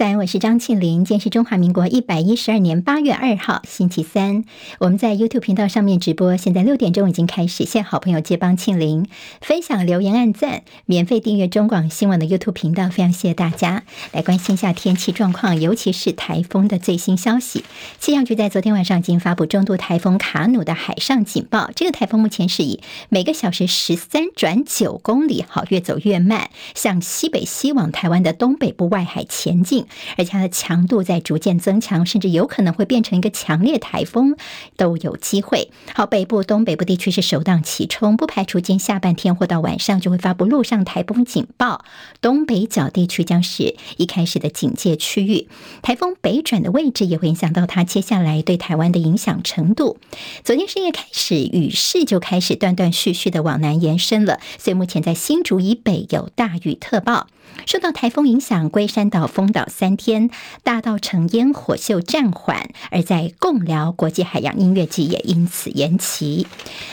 早安，我是张庆玲。今天是中华民国一百一十二年八月二号，星期三。我们在 YouTube 频道上面直播，现在六点钟已经开始。谢好朋友接帮庆玲分享、留言、按赞，免费订阅中广新闻的 YouTube 频道。非常谢谢大家来关心一下天气状况，尤其是台风的最新消息。气象局在昨天晚上已经发布中度台风卡努的海上警报。这个台风目前是以每个小时十三转九公里，好，越走越慢，向西北西往台湾的东北部外海前进。而且它的强度在逐渐增强，甚至有可能会变成一个强烈台风，都有机会。好，北部、东北部地区是首当其冲，不排除今下半天或到晚上就会发布陆上台风警报。东北角地区将是一开始的警戒区域，台风北转的位置也会影响到它接下来对台湾的影响程度。昨天深夜开始，雨势就开始断断续续的往南延伸了，所以目前在新竹以北有大雨特报。受到台风影响，龟山岛封岛三天，大道成烟火秀暂缓，而在共寮国际海洋音乐季也因此延期。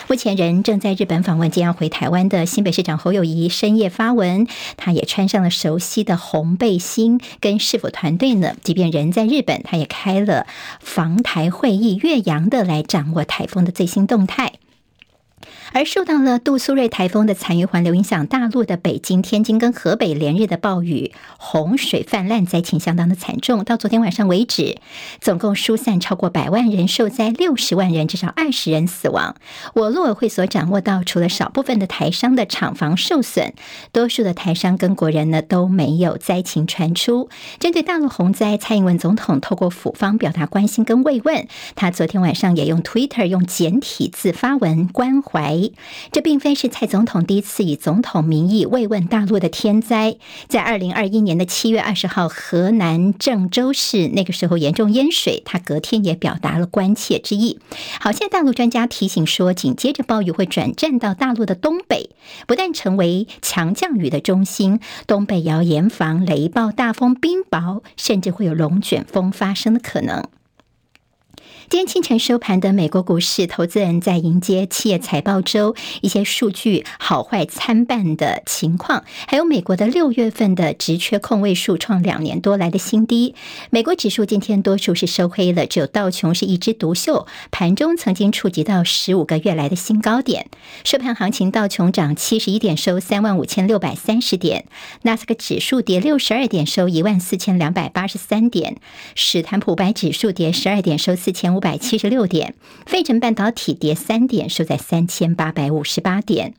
目前人正在日本访问，将要回台湾的新北市长侯友谊深夜发文，他也穿上了熟悉的红背心，跟市府团队呢，即便人在日本，他也开了防台会议，岳阳的来掌握台风的最新动态。而受到了杜苏芮台风的残余环流影响，大陆的北京、天津跟河北连日的暴雨，洪水泛滥，灾情相当的惨重。到昨天晚上为止，总共疏散超过百万人，受灾六十万人，至少二十人死亡。我陆委会所掌握到，除了少部分的台商的厂房受损，多数的台商跟国人呢都没有灾情传出。针对大陆洪灾，蔡英文总统透过府方表达关心跟慰问。他昨天晚上也用 Twitter 用简体字发文关怀。这并非是蔡总统第一次以总统名义慰问大陆的天灾。在二零二一年的七月二十号，河南郑州市那个时候严重淹水，他隔天也表达了关切之意。好，现在大陆专家提醒说，紧接着暴雨会转战到大陆的东北，不但成为强降雨的中心，东北也要严防雷暴、大风、冰雹，甚至会有龙卷风发生的可能。今天清晨收盘的美国股市，投资人在迎接企业财报周一些数据好坏参半的情况，还有美国的六月份的职缺空位数创两年多来的新低。美国指数今天多数是收黑了，只有道琼是一枝独秀，盘中曾经触及到十五个月来的新高点。收盘行情，道琼涨七十一点，收三万五千六百三十点；纳斯克指数跌六十二点，收一万四千两百八十三点；史坦普白指数跌十二点，收四千五百七十六点，费城半导体跌三点，收在三千八百五十八点。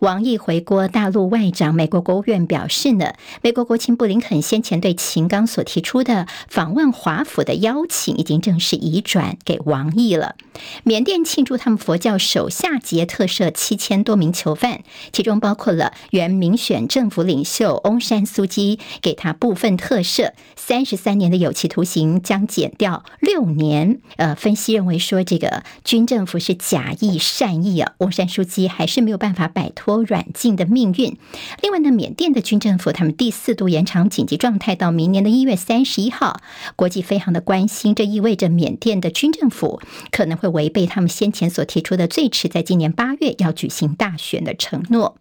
王毅回国，大陆外长、美国国务院表示呢，美国国情布林肯先前对秦刚所提出的访问华府的邀请，已经正式移转给王毅了。缅甸庆祝他们佛教守夏节，特赦七千多名囚犯，其中包括了原民选政府领袖翁山苏姬，给他部分特赦，三十三年的有期徒刑将减掉六年。呃，分析认为说，这个军政府是假意善意啊，翁山苏姬还是没有办法摆脱。多软禁的命运。另外呢，缅甸的军政府他们第四度延长紧急状态到明年的一月三十一号，国际非常的关心，这意味着缅甸的军政府可能会违背他们先前所提出的最迟在今年八月要举行大选的承诺。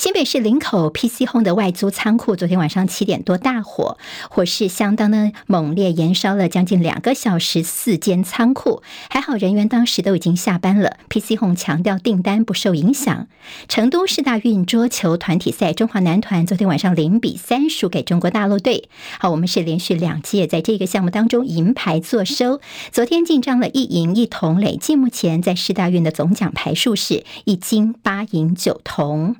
新北市林口 PC Home 的外租仓库，昨天晚上七点多大火，火势相当的猛烈，燃烧了将近两个小时，四间仓库还好人员当时都已经下班了。PC Home 强调订单不受影响。成都市大运桌球团体赛，中华男团昨天晚上零比三输给中国大陆队。好，我们是连续两届在这个项目当中银牌坐收，昨天进账了一银一铜，累计目前在市大运的总奖牌数是一金八银九铜。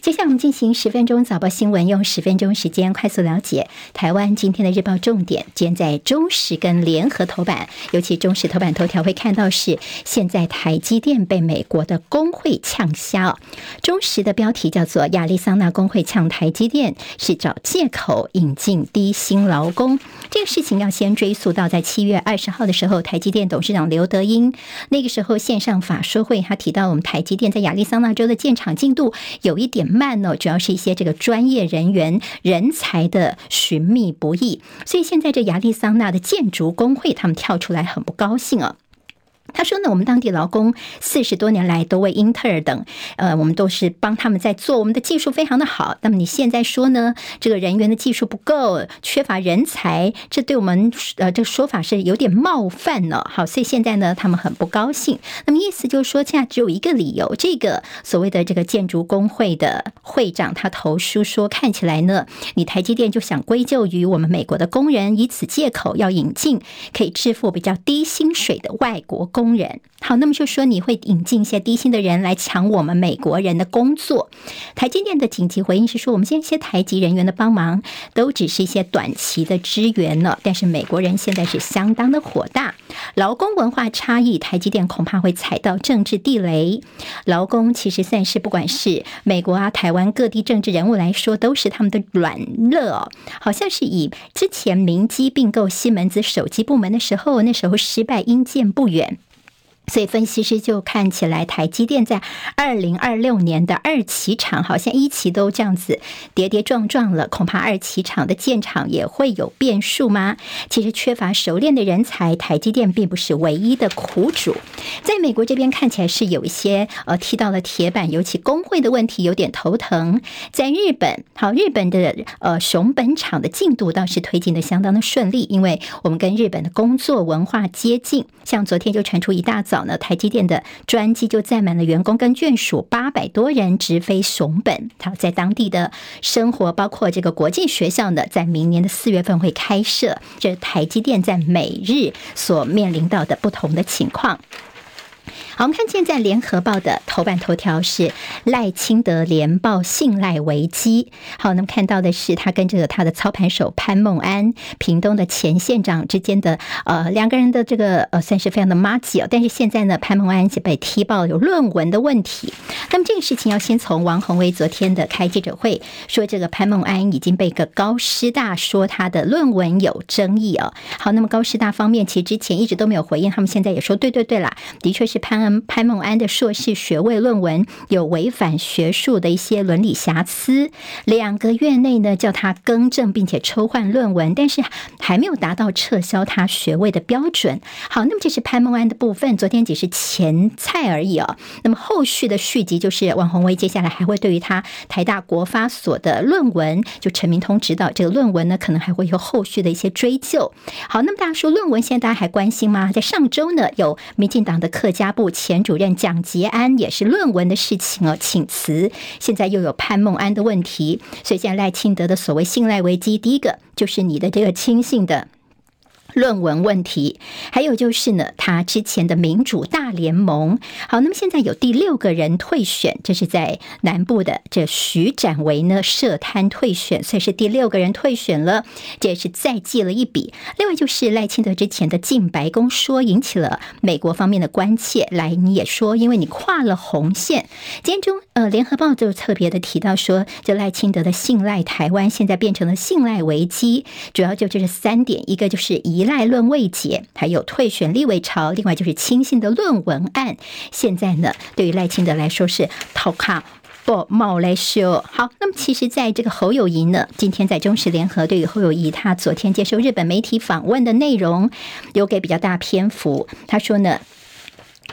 接下来我们进行十分钟早报新闻，用十分钟时间快速了解台湾今天的日报重点。今天在中时跟联合头版，尤其中时头版头条会看到是现在台积电被美国的工会呛虾。中时的标题叫做亚利桑那工会呛台积电是找借口引进低薪劳工。这个事情要先追溯到在七月二十号的时候，台积电董事长刘德英那个时候线上法说会，他提到我们台积电在亚利桑那州的建厂进度有一点。慢呢，主要是一些这个专业人员人才的寻觅不易，所以现在这亚利桑那的建筑工会他们跳出来很不高兴啊。他说呢，我们当地劳工四十多年来都为英特尔等，呃，我们都是帮他们在做，我们的技术非常的好。那么你现在说呢，这个人员的技术不够，缺乏人才，这对我们呃这个说法是有点冒犯了。好，所以现在呢，他们很不高兴。那么意思就是说，现在只有一个理由，这个所谓的这个建筑工会的会长他投书说，看起来呢，你台积电就想归咎于我们美国的工人，以此借口要引进可以支付比较低薪水的外国工。工人好，那么就说你会引进一些低薪的人来抢我们美国人的工作。台积电的紧急回应是说，我们现在一些台籍人员的帮忙都只是一些短期的支援了，但是美国人现在是相当的火大，劳工文化差异，台积电恐怕会踩到政治地雷。劳工其实算是不管是美国啊、台湾各地政治人物来说，都是他们的软肋哦。好像是以之前明基并购西门子手机部门的时候，那时候失败因见不远。所以分析师就看起来，台积电在二零二六年的二期厂，好像一期都这样子跌跌撞撞了，恐怕二期厂的建厂也会有变数吗？其实缺乏熟练的人才，台积电并不是唯一的苦主。在美国这边看起来是有一些呃踢到了铁板，尤其工会的问题有点头疼。在日本，好，日本的呃熊本厂的进度倒是推进的相当的顺利，因为我们跟日本的工作文化接近。像昨天就传出一大早。台积电的专机就载满了员工跟眷属，八百多人直飞熊本。好，在当地的生活，包括这个国际学校呢，在明年的四月份会开设。这是台积电在美日所面临到的不同的情况。好，我们看现在联合报的头版头条是赖清德连报信赖危机。好，那么看到的是他跟这个他的操盘手潘孟安，屏东的前县长之间的呃两个人的这个呃算是非常的麻吉哦。但是现在呢，潘孟安是被踢爆有论文的问题。那么这个事情要先从王宏威昨天的开记者会说，这个潘孟安已经被一个高师大说他的论文有争议哦。好，那么高师大方面其实之前一直都没有回应，他们现在也说对对对啦，的确是潘。潘孟安的硕士学位论文有违反学术的一些伦理瑕疵，两个月内呢叫他更正并且抽换论文，但是还没有达到撤销他学位的标准。好，那么这是潘孟安的部分，昨天只是前菜而已哦。那么后续的续集就是王鸿威接下来还会对于他台大国发所的论文，就陈明通指导这个论文呢，可能还会有后续的一些追究。好，那么大家说论文现在大家还关心吗？在上周呢，有民进党的客家部。前主任蒋捷安也是论文的事情哦，请辞。现在又有潘孟安的问题，所以现在赖清德的所谓信赖危机，第一个就是你的这个亲信的。论文问题，还有就是呢，他之前的民主大联盟，好，那么现在有第六个人退选，这是在南部的这徐展维呢涉贪退选，所以是第六个人退选了，这也是再记了一笔。另外就是赖清德之前的进白宫说引起了美国方面的关切，来你也说，因为你跨了红线。今天中呃联合报就特别的提到说，这赖清德的信赖台湾现在变成了信赖危机，主要就这是三点，一个就是依赖论未解，还有退选立委潮，另外就是亲信的论文案。现在呢，对于赖清德来说是头卡不冒来修。好，那么其实在这个侯友谊呢，今天在中时联合对于侯友谊他昨天接受日本媒体访问的内容，留给比较大篇幅。他说呢。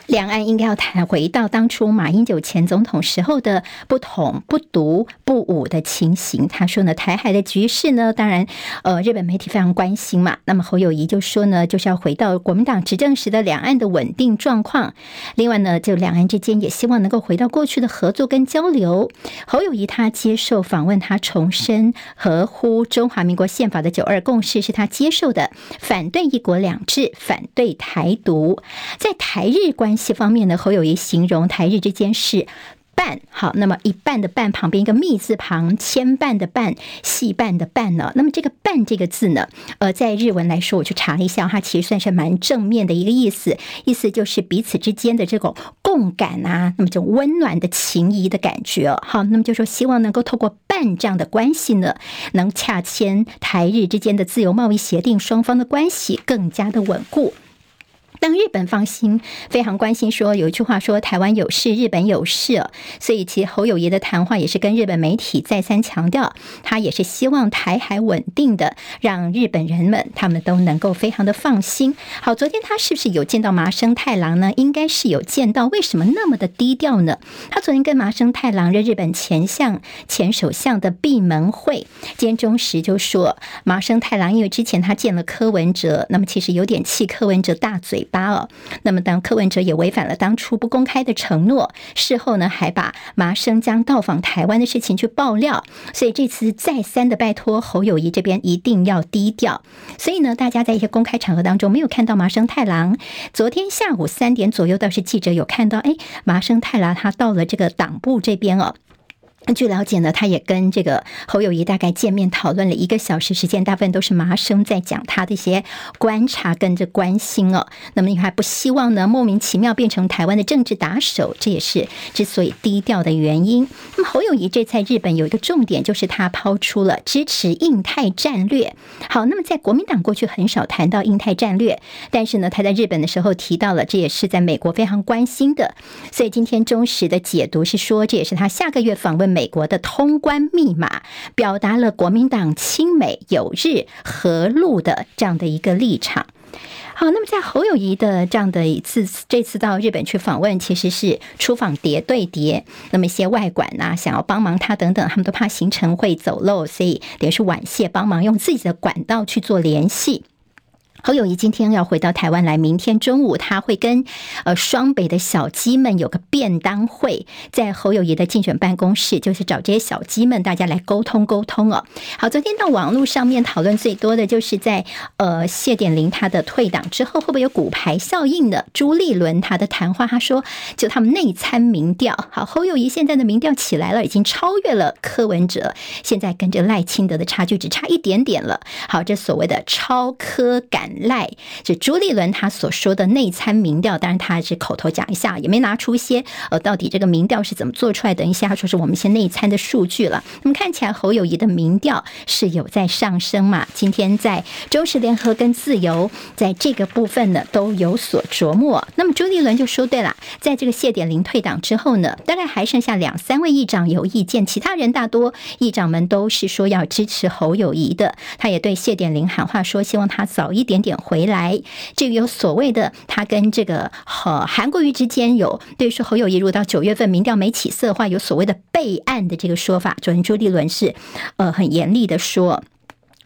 两岸应该要谈回到当初马英九前总统时候的不统、不独、不武的情形。他说呢，台海的局势呢，当然，呃，日本媒体非常关心嘛。那么侯友谊就说呢，就是要回到国民党执政时的两岸的稳定状况。另外呢，就两岸之间也希望能够回到过去的合作跟交流。侯友谊他接受访问，他重申合乎中华民国宪法的九二共识是他接受的，反对一国两制，反对台独，在台日关。关系方面呢，侯友谊形容台日之间是半好，那么一半的半旁边一个密字旁，牵绊的绊，系绊的绊呢？那么这个绊这个字呢，呃，在日文来说，我去查了一下，它其实算是蛮正面的一个意思，意思就是彼此之间的这种共感啊，那么这种温暖的情谊的感觉。好，那么就说希望能够透过绊这样的关系呢，能洽签台日之间的自由贸易协定，双方的关系更加的稳固。当日本放心，非常关心说，有一句话说台湾有事，日本有事，所以其实侯友谊的谈话也是跟日本媒体再三强调，他也是希望台海稳定的，让日本人们他们都能够非常的放心。好，昨天他是不是有见到麻生太郎呢？应该是有见到，为什么那么的低调呢？他昨天跟麻生太郎的日本前相前首相的闭门会，间中时就说麻生太郎因为之前他见了柯文哲，那么其实有点气柯文哲大嘴巴哦。那么当柯文哲也违反了当初不公开的承诺，事后呢还把麻生将到访台湾的事情去爆料，所以这次再三的拜托侯友谊这边一定要低调。所以呢，大家在一些公开场合当中没有看到麻生太郎。昨天下午三点左右，倒是记者有看到，哎，麻生太郎他到了这个党部这边哦。据了解呢，他也跟这个侯友谊大概见面讨论了一个小时时间，大部分都是麻生在讲他的一些观察跟着关心哦。那么你还不希望呢莫名其妙变成台湾的政治打手，这也是之所以低调的原因。那么侯友谊这在日本有一个重点，就是他抛出了支持印太战略。好，那么在国民党过去很少谈到印太战略，但是呢他在日本的时候提到了，这也是在美国非常关心的。所以今天忠实的解读是说，这也是他下个月访问。美国的通关密码，表达了国民党亲美友日和陆的这样的一个立场。好，那么在侯友宜的这样的一次，这次到日本去访问，其实是出访谍对谍。那么一些外馆呐，想要帮忙他等等，他们都怕行程会走漏，所以也是婉谢帮忙，用自己的管道去做联系。侯友谊今天要回到台湾来，明天中午他会跟呃双北的小鸡们有个便当会，在侯友谊的竞选办公室，就是找这些小鸡们，大家来沟通沟通哦。好，昨天到网络上面讨论最多的就是在呃谢点玲他的退党之后，会不会有骨牌效应的？朱立伦他的谈话，他说就他们内参民调，好，侯友谊现在的民调起来了，已经超越了柯文哲，现在跟着赖清德的差距只差一点点了。好，这所谓的超柯感。赖，就朱立伦他所说的内参民调，当然他是口头讲一下，也没拿出一些呃，到底这个民调是怎么做出来。等一下他说是我们一些内参的数据了。那么看起来侯友谊的民调是有在上升嘛？今天在中时联合跟自由在这个部分呢都有所琢磨。那么朱立伦就说对了，在这个谢点玲退党之后呢，大概还剩下两三位议长有意见，其他人大多议长们都是说要支持侯友谊的。他也对谢点玲喊话说，希望他早一点。点点回来，这个有所谓的，他跟这个和韩国瑜之间有对说侯友谊，如果到九月份民调没起色的话，有所谓的备案的这个说法。昨天朱立伦是呃很严厉的说，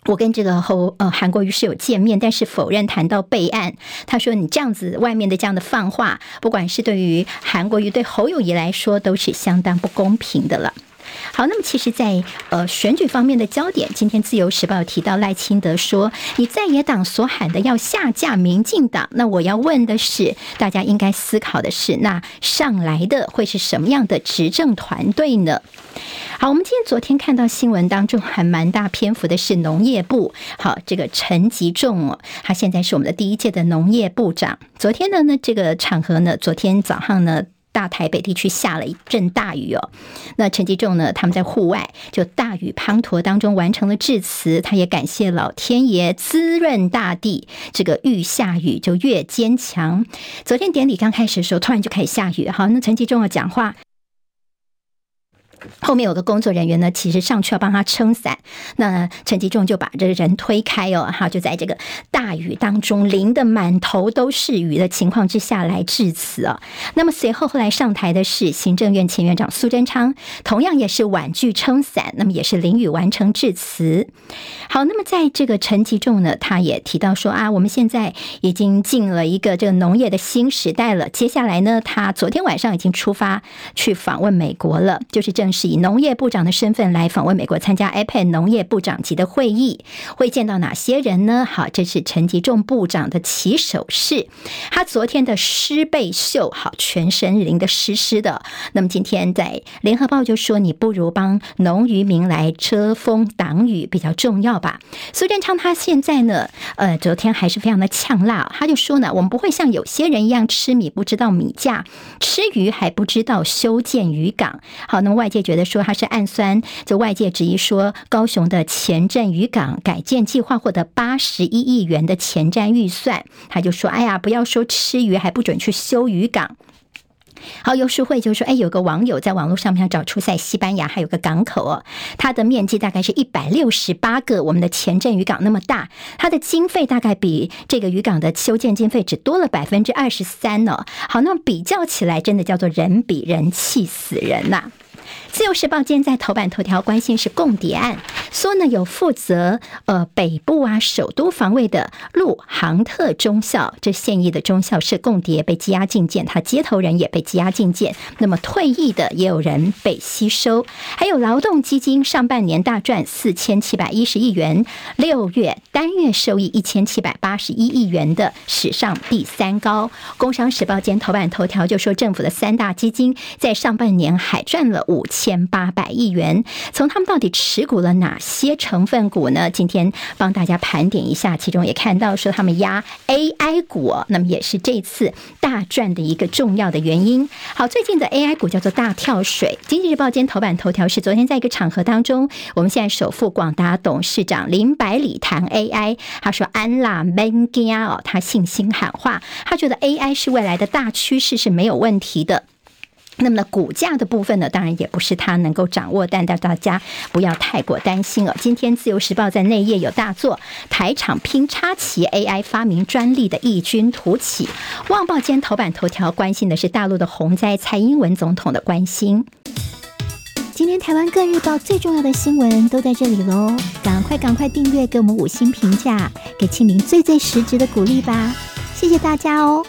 我跟这个侯呃韩国瑜是有见面，但是否认谈到备案。他说你这样子外面的这样的放话，不管是对于韩国瑜对侯友谊来说，都是相当不公平的了。好，那么其实在，呃选举方面的焦点，今天自由时报提到赖清德说，你在野党所喊的要下架民进党，那我要问的是，大家应该思考的是，那上来的会是什么样的执政团队呢？好，我们今天昨天看到新闻当中还蛮大篇幅的是农业部，好，这个陈吉仲哦，他现在是我们的第一届的农业部长。昨天的呢，这个场合呢，昨天早上呢。大台北地区下了一阵大雨哦，那陈吉仲呢，他们在户外就大雨滂沱当中完成了致辞，他也感谢老天爷滋润大地，这个愈下雨就越坚强。昨天典礼刚开始的时候，突然就开始下雨，好，那陈吉仲要讲话。后面有个工作人员呢，其实上去要帮他撑伞，那陈吉仲就把这个人推开哦，哈，就在这个大雨当中淋得满头都是雨的情况之下来致辞啊。那么随后后来上台的是行政院前院长苏贞昌，同样也是婉拒撑伞，那么也是淋雨完成致辞。好，那么在这个陈吉仲呢，他也提到说啊，我们现在已经进了一个这个农业的新时代了，接下来呢，他昨天晚上已经出发去访问美国了，就是正。是以农业部长的身份来访问美国，参加 APEC 农业部长级的会议，会见到哪些人呢？好，这是陈吉仲部长的起手式。他昨天的湿背秀，好，全身淋得湿湿的。那么今天在联合报就说，你不如帮农渔民来遮风挡雨比较重要吧。苏贞昌他现在呢，呃，昨天还是非常的呛辣，他就说呢，我们不会像有些人一样吃米不知道米价，吃鱼还不知道修建渔港。好，那么外界。界觉得说它是暗酸，就外界质疑说高雄的前镇渔港改建计划获得八十一亿元的前瞻预算，他就说：“哎呀，不要说吃鱼，还不准去修渔港。”好，游淑慧就说：“哎，有个网友在网络上面找出，在西班牙还有个港口哦，它的面积大概是一百六十八个我们的前镇渔港那么大，它的经费大概比这个渔港的修建经费只多了百分之二十三呢。好，那么比较起来，真的叫做人比人气死人呐、”自由时报今天在头版头条关心是共谍案，说呢有负责呃北部啊首都防卫的陆航特中校，这现役的中校是共谍被羁押禁见，他接头人也被羁押禁见。那么退役的也有人被吸收，还有劳动基金上半年大赚四千七百一十亿元，六月单月收益一千七百八十一亿元的史上第三高。工商时报今天头版头条就说政府的三大基金在上半年还赚了五。五千八百亿元，从他们到底持股了哪些成分股呢？今天帮大家盘点一下，其中也看到说他们押 AI 股，那么也是这次大赚的一个重要的原因。好，最近的 AI 股叫做大跳水。经济日报今天头版头条是昨天在一个场合当中，我们现在首富广达董事长林百里谈 AI，他说安啦 manga 哦，他信心喊话，他觉得 AI 是未来的大趋势是没有问题的。那么呢，股价的部分呢，当然也不是他能够掌握，但大家不要太过担心哦。今天自由时报在内页有大作，台厂拼插旗 AI 发明专利的异军突起。旺报今天头版头条关心的是大陆的洪灾，蔡英文总统的关心。今天台湾各日报最重要的新闻都在这里喽，赶快赶快订阅，给我们五星评价，给庆明最最实质的鼓励吧，谢谢大家哦。